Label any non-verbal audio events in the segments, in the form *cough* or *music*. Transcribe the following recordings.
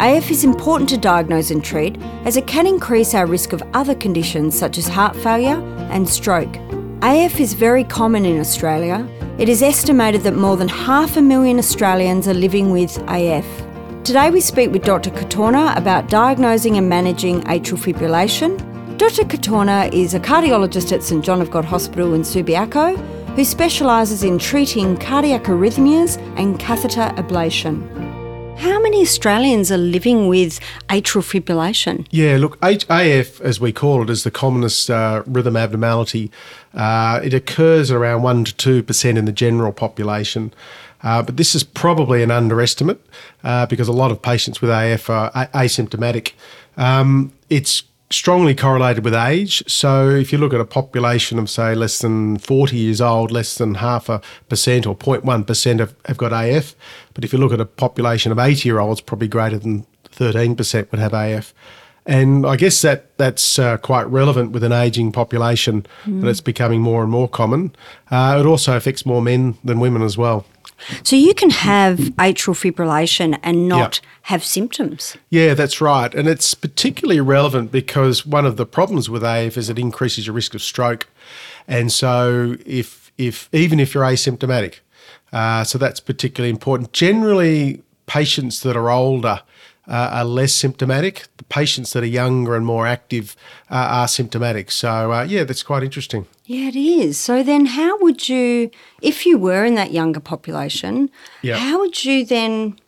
AF is important to diagnose and treat as it can increase our risk of other conditions such as heart failure and stroke. AF is very common in Australia. It is estimated that more than half a million Australians are living with AF. Today we speak with Dr. Katorna about diagnosing and managing atrial fibrillation. Dr. Katorna is a cardiologist at St John of God Hospital in Subiaco who specialises in treating cardiac arrhythmias and catheter ablation. How many Australians are living with atrial fibrillation? Yeah, look, AF, as we call it, is the commonest uh, rhythm abnormality. Uh, it occurs at around 1 to 2% in the general population. Uh, but this is probably an underestimate uh, because a lot of patients with AF are a- asymptomatic. Um, it's strongly correlated with age. So if you look at a population of, say, less than 40 years old, less than half a percent or 0.1% have, have got AF. But if you look at a population of 80 year olds, probably greater than 13% would have AF. And I guess that that's uh, quite relevant with an ageing population mm. that it's becoming more and more common. Uh, it also affects more men than women as well. So you can have atrial fibrillation and not have symptoms. Yeah, that's right. And it's particularly relevant because one of the problems with AF is it increases your risk of stroke. And so if if even if you're asymptomatic, uh, so that's particularly important. Generally, patients that are older uh, are less symptomatic. The patients that are younger and more active uh, are symptomatic. So, uh, yeah, that's quite interesting. Yeah, it is. So, then how would you, if you were in that younger population, yep. how would you then,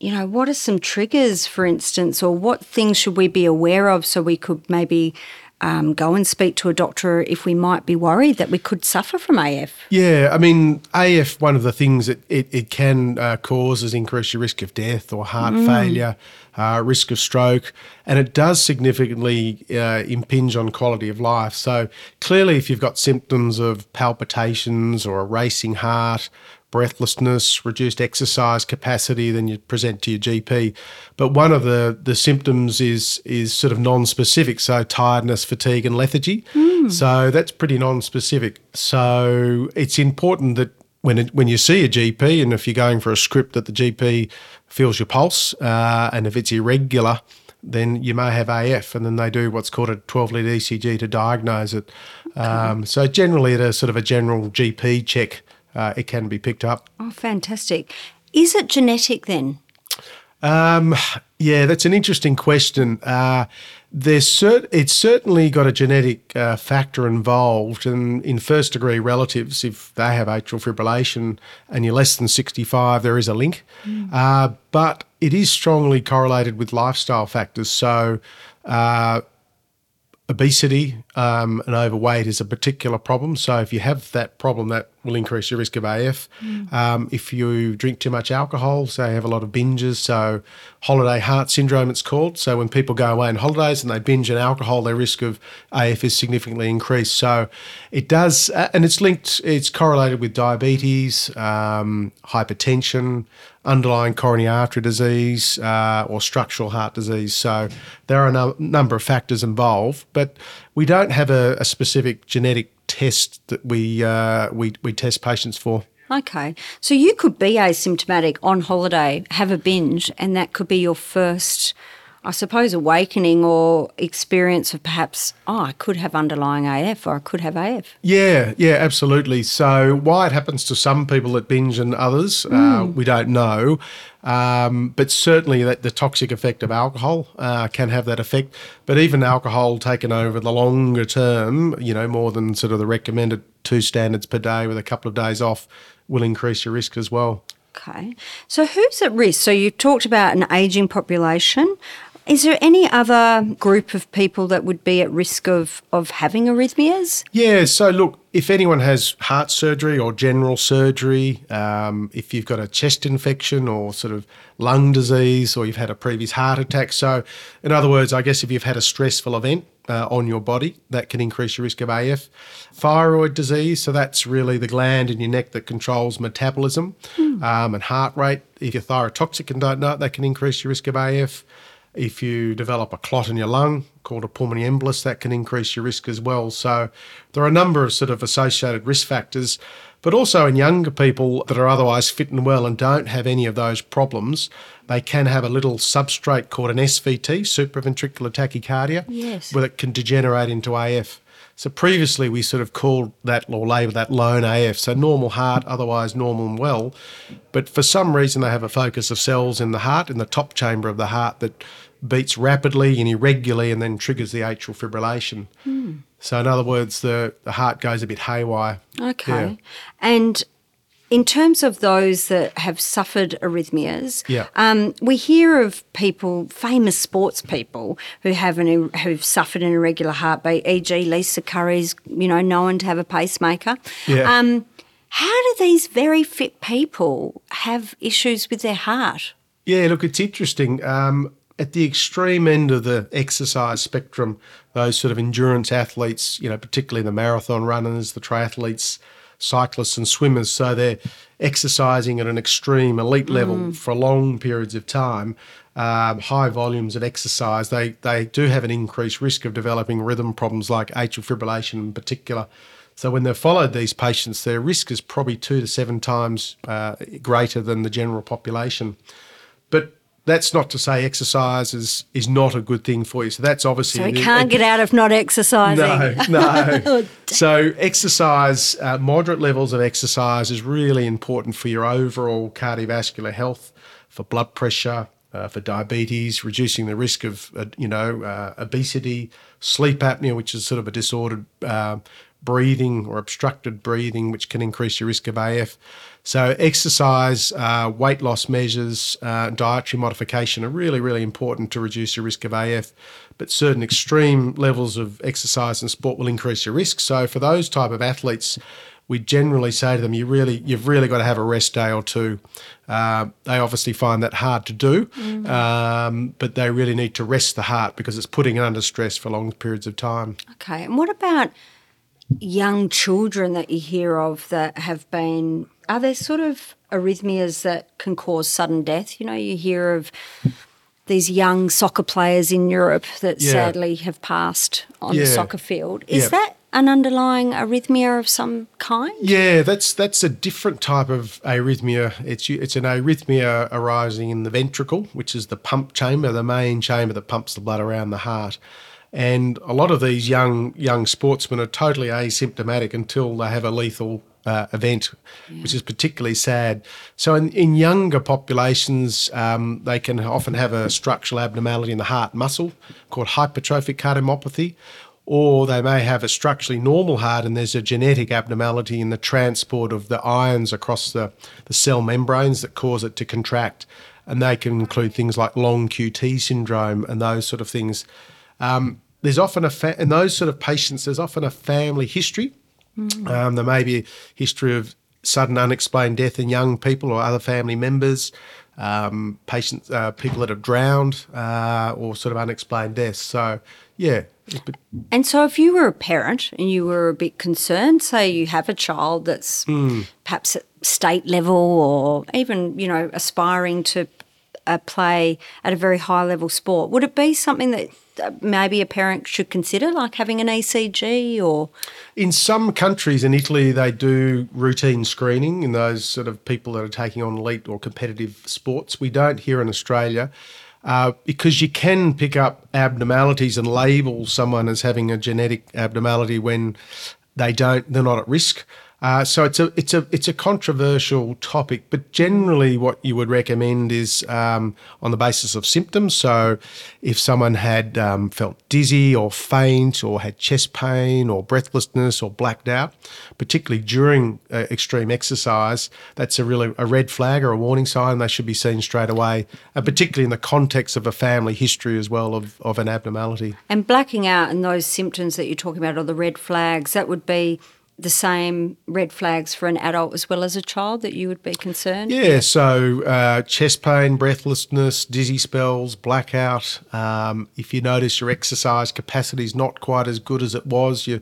you know, what are some triggers, for instance, or what things should we be aware of so we could maybe um, go and speak to a doctor if we might be worried that we could suffer from AF? Yeah, I mean, AF, one of the things that it, it can uh, cause is increase your risk of death or heart mm. failure, uh, risk of stroke, and it does significantly uh, impinge on quality of life. So clearly, if you've got symptoms of palpitations or a racing heart, breathlessness, reduced exercise capacity, then you present to your GP. But one of the, the symptoms is is sort of non-specific, so tiredness, fatigue, and lethargy. Mm. So that's pretty non-specific. So it's important that when it, when you see a GP, and if you're going for a script, that the GP feels your pulse, uh, and if it's irregular, then you may have AF, and then they do what's called a 12 lead ECG to diagnose it. Okay. Um, so generally, at a sort of a general GP check, uh, it can be picked up. Oh, fantastic. Is it genetic then? Um, yeah, that's an interesting question. Uh, there's cert- it's certainly got a genetic uh, factor involved, and in first degree relatives, if they have atrial fibrillation and you're less than 65, there is a link. Mm. Uh, but it is strongly correlated with lifestyle factors. So, uh, obesity um, and overweight is a particular problem. So if you have that problem, that will increase your risk of AF. Mm. Um, if you drink too much alcohol, say have a lot of binges, so holiday heart syndrome it's called. So when people go away on holidays and they binge on alcohol, their risk of AF is significantly increased. So it does, and it's linked, it's correlated with diabetes, um, hypertension, underlying coronary artery disease uh, or structural heart disease. So there are a no- number of factors involved, but we don't have a, a specific genetic test that we, uh, we we test patients for. Okay, so you could be asymptomatic on holiday, have a binge, and that could be your first I suppose, awakening or experience of perhaps, oh, I could have underlying AF or I could have AF. Yeah, yeah, absolutely. So, why it happens to some people that binge and others, mm. uh, hmm. we don't know. Um, but certainly, that the toxic effect of alcohol uh, can have that effect. But even alcohol taken over the longer term, you know, more than sort of the recommended two standards per day with a couple of days off, will increase your risk as well. Okay. So, who's at risk? So, you talked about an ageing population Is there any other group of people that would be at risk of, of having arrhythmias? Yeah, so look, if anyone has heart surgery or general surgery, um, if you've got a chest infection or sort of lung disease, or you've had a previous heart attack. So, in other words, I guess if you've had a stressful event uh, on your body, that can increase your risk of AF. Thyroid disease, so that's really the gland in your neck that controls metabolism um, and heart rate. If you're thyrotoxic and don't know it, that can increase your risk of AF. If you develop a clot in your lung called a pulmonary embolus, that can increase your risk as well. So there are a number of sort of associated risk factors, but also in younger people that are otherwise fit and well and don't have any of those problems, they can have a little substrate called an SVT, supraventricular tachycardia, Yes. where it can degenerate into AF. So previously we sort of called that or labelled that lone AF, so normal heart, otherwise normal and well. But for some reason they have a focus of cells in the heart, in the top chamber of the heart that beats rapidly and irregularly and then triggers the atrial fibrillation. So in other words, the, the heart goes a bit haywire. Okay. Yeah. And in terms of those that have suffered arrhythmias, Yeah. um, we hear of people, famous sports people, who have an who've suffered an irregular heartbeat. E.g., Lisa Curry's, you know, known to have a pacemaker. Yeah. Um, how do these very fit people have issues with their heart? Yeah, look, it's interesting. Um, at the extreme end of the exercise spectrum, those sort of endurance athletes, you know, particularly the marathon runners, the triathletes, cyclists, and swimmers, so they're exercising at an extreme elite level for long periods of time, um, high volumes of exercise, they, they do have an increased risk of developing rhythm problems like atrial fibrillation in particular. So when they've followed these patients, their risk is probably two to seven times uh, greater than the general population. That's not to say exercise is, is not a good thing for you. So that's obviously So we can't get out of not exercising. no, no. *laughs* so exercise, uh, moderate levels of exercise is really important for your overall cardiovascular health, for blood pressure, uh, for diabetes, reducing the risk of, uh, you know, uh, obesity, sleep apnea, which is sort of a disordered uh, breathing or obstructed breathing, which can increase your risk of AF. So exercise, uh, weight loss measures, uh, dietary modification are really, really important to reduce your risk of AF. But certain extreme levels of exercise and sport will increase your risk. So for those type of athletes, we generally say to them, you really, you've really got to have a rest day or two. Uh, they obviously find that hard to do, um, but they really need to rest the heart because it's putting it under stress for long periods of time. Okay. And what about young children that you hear of that have been are there sort of arrhythmias that can cause sudden death? You know, you hear of these young soccer players in Europe that Yeah. sadly have passed on the soccer field. Is Yeah. that an underlying arrhythmia of some kind? Yeah, that's that's a different type of arrhythmia. It's it's an arrhythmia arising in the ventricle, which is the pump chamber, the main chamber that pumps the blood around the heart. And a lot of these young young sportsmen are totally asymptomatic until they have a lethal uh, event, which is particularly sad. So in, in younger populations, um, they can often have a structural abnormality in the heart muscle called hypertrophic cardiomyopathy, or they may have a structurally normal heart and there's a genetic abnormality in the transport of the ions across the, the cell membranes that cause it to contract. And they can include things like long QT syndrome and those sort of things. Um, there's often a fa- in those sort of patients, there's often a family history. Um, there may be a history of sudden unexplained death in young people or other family members, um, patients, uh, people that have drowned, uh, or sort of unexplained deaths. So, yeah, And so, if you were a parent and you were a bit concerned, say you have a child that's perhaps at state level or even, you know, aspiring to uh, play at a very high level sport, would it be something that uh, maybe a parent should consider, like having an ECG or? In some countries, in Italy, they do routine screening in those sort of people that are taking on elite or competitive sports. We don't here in Australia uh, because you can pick up abnormalities and label someone as having a genetic abnormality when they don't, they're not at risk. Uh, so it's a it's a it's a controversial topic, but generally what you would recommend is um, on the basis of symptoms. So if someone had um, felt dizzy or faint or had chest pain or breathlessness or blacked out, particularly during uh, extreme exercise, that's a really a red flag or a warning sign. They should be seen straight away, and particularly in the context of a family history as well of, of an abnormality. And blacking out and those symptoms that you're talking about, or the red flags, that would be the same red flags for an adult as well as a child that you would be concerned? Yeah, so uh, chest pain, breathlessness, dizzy spells, blackout. Um, if you notice your exercise capacity is not quite as good as it was, you,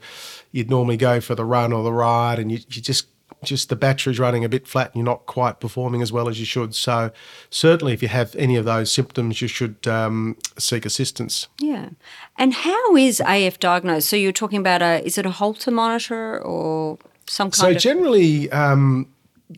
you'd normally go for the run or the ride and you, you just just the battery's running a bit flat and you're not quite performing as well as you should. So, certainly, if you have any of those symptoms, you should um, seek assistance. Yeah. And how is AF diagnosed? So, you're talking about a, is it a Holter monitor or some kind so of. So, generally, um,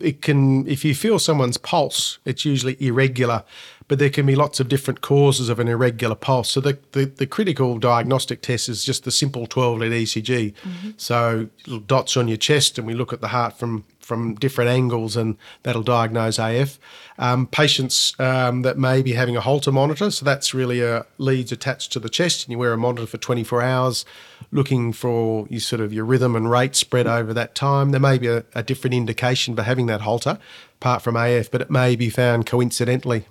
it can, if you feel someone's pulse, it's usually irregular but there can be lots of different causes of an irregular pulse. So the, the, the critical diagnostic test is just the simple 12 lead ECG. Mm-hmm. So little dots on your chest, and we look at the heart from from different angles, and that'll diagnose AF. Um, patients um, that may be having a Holter monitor, so that's really a leads attached to the chest, and you wear a monitor for 24 hours, looking for your sort of your rhythm and rate spread over that time. There may be a, a different indication for having that Holter, apart from AF, but it may be found coincidentally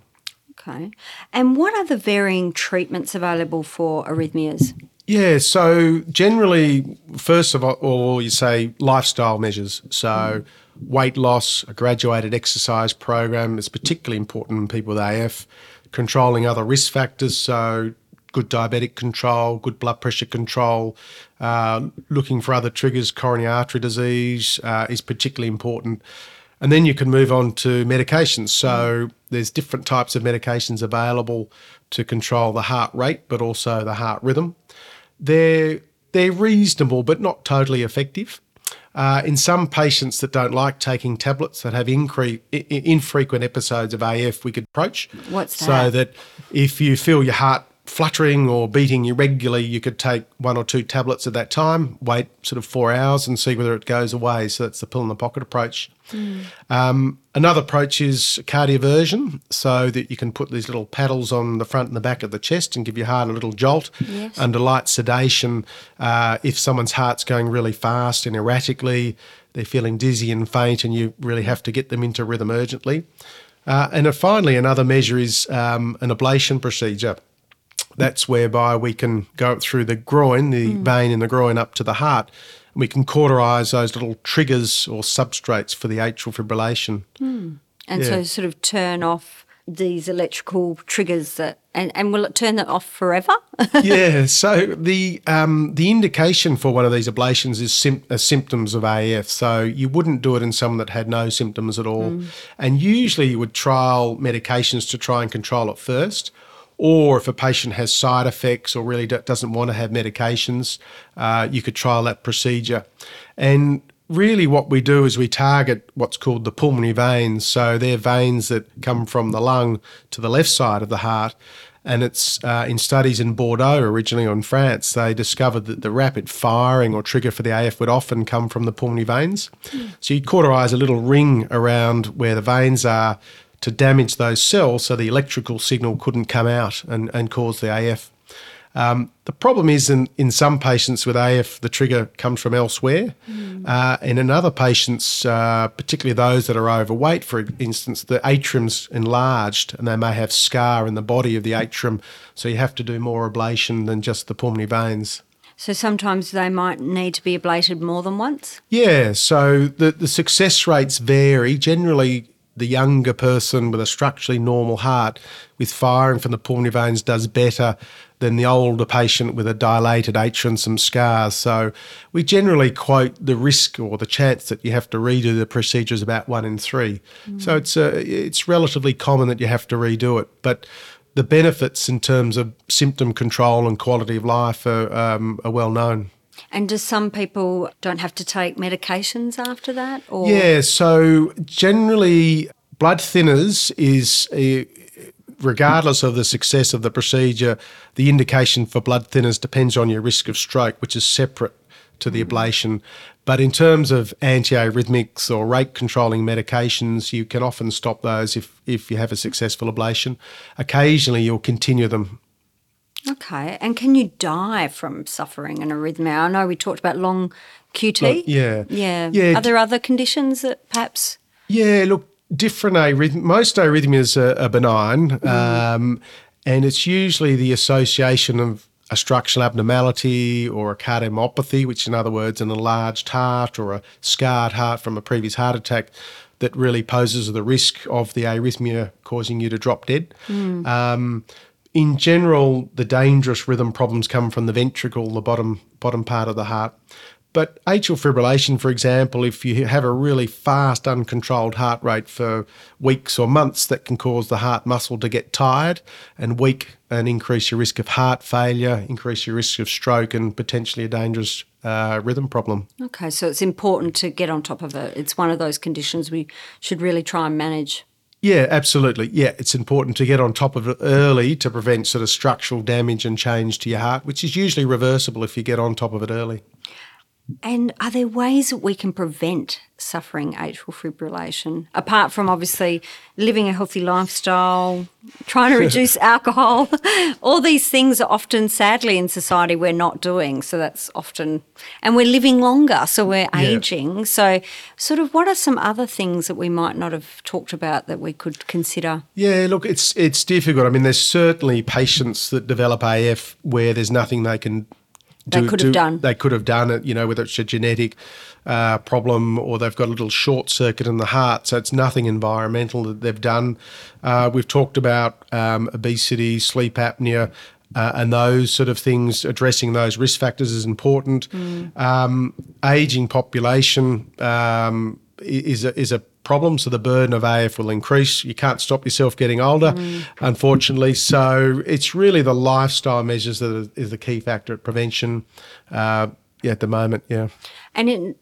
Okay. And what are the varying treatments available for arrhythmias? Yeah, so generally, first of all, you say lifestyle measures. So, weight loss, a graduated exercise program is particularly important in people with AF, controlling other risk factors. So, good diabetic control, good blood pressure control, uh, looking for other triggers, coronary artery disease uh, is particularly important. And then you can move on to medications. So there's different types of medications available to control the heart rate, but also the heart rhythm. They're they're reasonable, but not totally effective. Uh, in some patients that don't like taking tablets that have incre- infrequent episodes of AF, we could approach. What's that? So that if you feel your heart fluttering or beating irregularly, you could take one or two tablets at that time, wait sort of four hours and see whether it goes away. So that's the pill in the pocket approach. Mm. Um, another approach is cardioversion, so that you can put these little paddles on the front and the back of the chest and give your heart a little jolt yes. under light sedation. Uh, if someone's heart's going really fast and erratically, they're feeling dizzy and faint, and you really have to get them into rhythm urgently. Uh, and finally, another measure is um, an ablation procedure. That's whereby we can go through the groin, the mm. vein in the groin, up to the heart. We can cauterize those little triggers or substrates for the atrial fibrillation. Mm. And yeah. so, sort of turn off these electrical triggers that and, and will it turn that off forever? *laughs* yeah. So the um, the indication for one of these ablations is sim- uh, symptoms of AF. So you wouldn't do it in someone that had no symptoms at all, mm. and usually you would trial medications to try and control it first. Or if a patient has side effects or really doesn't want to have medications, uh, you could trial that procedure. And really, what we do is we target what's called the pulmonary veins. So they're veins that come from the lung to the left side of the heart. And it's uh, in studies in Bordeaux, originally in France, they discovered that the rapid firing or trigger for the AF would often come from the pulmonary veins. Mm. So you cauterize a little ring around where the veins are to damage those cells so the electrical signal couldn't come out and, and cause the AF. Um, the problem is in, in some patients with AF, the trigger comes from elsewhere. Mm. Uh, and in other patients, uh, particularly those that are overweight, for instance, the atrium's enlarged and they may have scar in the body of the atrium. So you have to do more ablation than just the pulmonary veins. So sometimes they might need to be ablated more than once? Yeah, so the, the success rates vary. Generally, the younger person with a structurally normal heart with firing from the pulmonary veins does better than the older patient with a dilated atrium and some scars. So we generally quote the risk or the chance that you have to redo the procedure is about one in three. Mm. So it's uh, it's relatively common that you have to redo it, but the benefits in terms of symptom control and quality of life are, um, are well known. And do some people don't have to take medications after that? Or? Yeah, so generally, blood thinners is a, regardless of the success of the procedure, the indication for blood thinners depends on your risk of stroke, which is separate to the ablation. But in terms of antiarrhythmics or rate controlling medications, you can often stop those if, if you have a successful ablation. Occasionally, you'll continue them Okay. And can you die from suffering an arrhythmia? I know we talked about long QT. Yeah. Yeah. Yeah. Are there other conditions that perhaps? Yeah, look, different arrhythmias, most arrhythmias are, are benign, um, and it's usually the association of a structural abnormality or a cardiomyopathy, which in other words, an enlarged heart or a scarred heart from a previous heart attack that really poses the risk of the arrhythmia causing you to drop dead. Um, in general, the dangerous rhythm problems come from the ventricle, the bottom bottom part of the heart. But atrial fibrillation, for example, if you have a really fast, uncontrolled heart rate for weeks or months, that can cause the heart muscle to get tired and weak and increase your risk of heart failure, increase your risk of stroke, and potentially a dangerous uh, rhythm problem. Okay. So it's important to get on top of it. It's one of those conditions we should really try and manage. Yeah, absolutely. Yeah, it's important to get on top of it early to prevent sort of structural damage and change to your heart, which is usually reversible if you get on top of it early. And are there ways that we can prevent suffering atrial fibrillation apart from obviously living a healthy lifestyle, trying to *laughs* reduce alcohol? *laughs* All these things are often, sadly, in society we're not doing. So that's often, and we're living longer, so we're aging. So, sort of, what are some other things that we might not have talked about that we could consider? Yeah, look, it's it's difficult. I mean, there's certainly patients that develop AF where there's nothing they can They do. could have do- done. They could have done it. You know, whether it's a genetic uh, problem or they've got a little short circuit in the heart, so it's nothing environmental that they've done. Uh, we've talked about um, obesity, sleep apnea. Uh, and those sort of things, addressing those risk factors is important. Um, aging population um, is a, is a problem, so the burden of AF will increase. You can't stop yourself getting older, unfortunately. So it's really the lifestyle measures that are, the key factor at prevention. Uh, yeah, at the moment, yeah. And in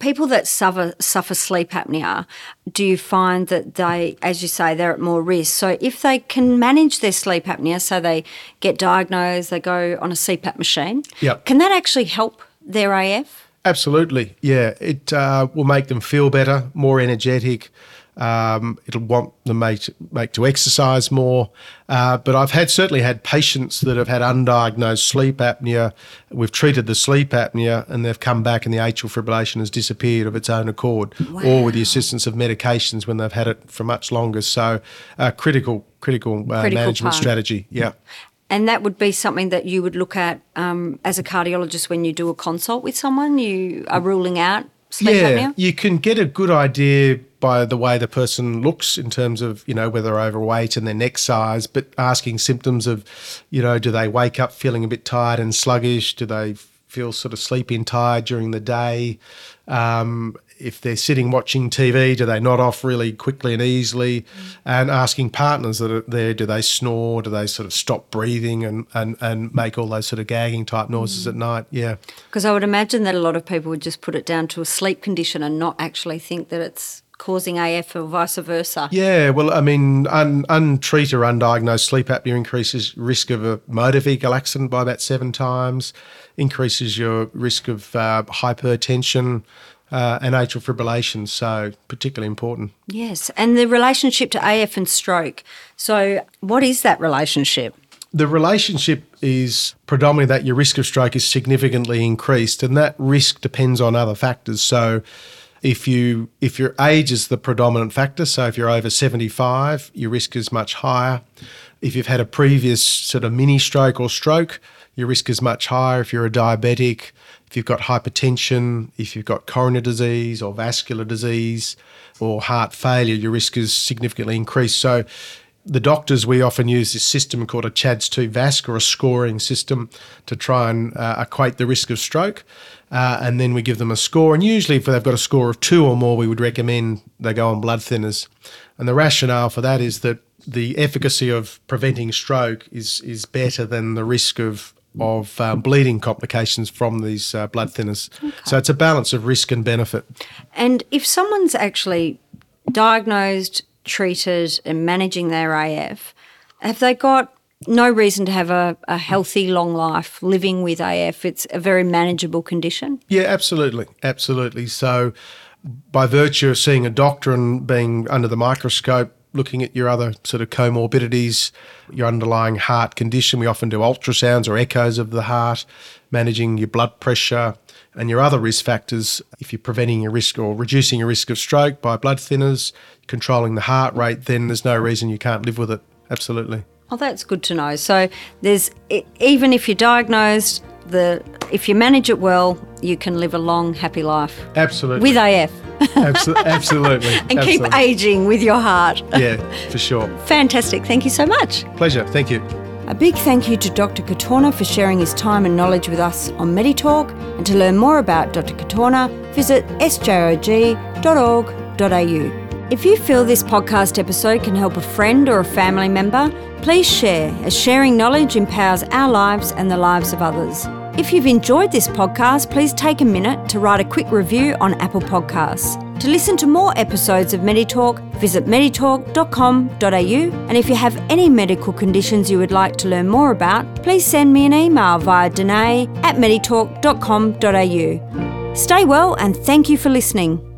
people that suffer suffer sleep apnea, do you find that they, as you say, they're at more risk? So if they can manage their sleep apnea, so they get diagnosed, they go on a CPAP machine, Yep. can that actually help their AF? Absolutely, yeah. It uh, will make them feel better, more energetic. Um, it'll want them make make to exercise more. Uh, but I've had certainly had patients that have had undiagnosed sleep apnea. We've treated the sleep apnea, and they've come back, and the atrial fibrillation has disappeared of its own accord, or with the assistance of medications when they've had it for much longer. So, uh, critical critical, uh, Critical management part. strategy. Yeah. And that would be something that you would look at um, as a cardiologist when you do a consult with someone. You are ruling out sleep yeah, apnea. you can get a good idea by the way the person looks in terms of you know whether they're overweight and their neck size, but asking symptoms of, you know, do they wake up feeling a bit tired and sluggish? Do they feel sort of sleepy and tired during the day? Um, if they're sitting watching TV, do they nod off really quickly and easily? And asking partners that are there, do they snore? Do they sort of stop breathing and, and, and make all those sort of gagging type noises at night? Yeah. Because I would imagine that a lot of people would just put it down to a sleep condition and not actually think that it's causing AF or vice versa. Yeah, well, I mean, un, untreated or undiagnosed sleep apnea increases risk of a motor vehicle accident by about seven times, increases your risk of uh, hypertension uh, and atrial fibrillation. So, particularly important. Yes, and the relationship to AF and stroke. So, what is that relationship? The relationship is predominantly that your risk of stroke is significantly increased, and that risk depends on other factors. So, if you if your age is the predominant factor, so if you're over 75, your risk is much higher. If you've had a previous sort of mini stroke or stroke, your risk is much higher. If you're a diabetic, if you've got hypertension, if you've got coronary disease or vascular disease or heart failure, your risk is significantly increased. So the doctors, we often use this system called a CHADS2 VASC or a scoring system to try and uh, equate the risk of stroke. Uh, and then we give them a score. And usually, if they've got a score of two or more, we would recommend they go on blood thinners. And the rationale for that is that the efficacy of preventing stroke is, is better than the risk of of um, bleeding complications from these uh, blood thinners. So it's a balance of risk and benefit. And if someone's actually diagnosed, treated, and managing their AF, have they got no reason to have a, a healthy, long life living with AF. It's a very manageable condition. Yeah, absolutely. Absolutely. So, by virtue of seeing a doctor and being under the microscope, looking at your other sort of comorbidities, your underlying heart condition, we often do ultrasounds or echoes of the heart, managing your blood pressure and your other risk factors. If you're preventing your risk or reducing your risk of stroke by blood thinners, controlling the heart rate, then there's no reason you can't live with it. Absolutely. Oh, that's good to know. So there's even if you're diagnosed, the if you manage it well, you can live a long, happy life. Absolutely. With AF. Absol- *laughs* absolutely. and absolutely. keep aging with your heart. Yeah, for sure. *laughs* Fantastic. Thank you so much. Pleasure. Thank you. A big thank you to Dr. Katorna for sharing his time and knowledge with us on MediTalk. And to learn more about Dr. Katorna, visit sjog.org.au. If you feel this podcast episode can help a friend or a family member, please share, as sharing knowledge empowers our lives and the lives of others. If you've enjoyed this podcast, please take a minute to write a quick review on Apple Podcasts. To listen to more episodes of MediTalk, visit meditalk.com.au. And if you have any medical conditions you would like to learn more about, please send me an email via danae at meditalk.com.au. Stay well and thank you for listening.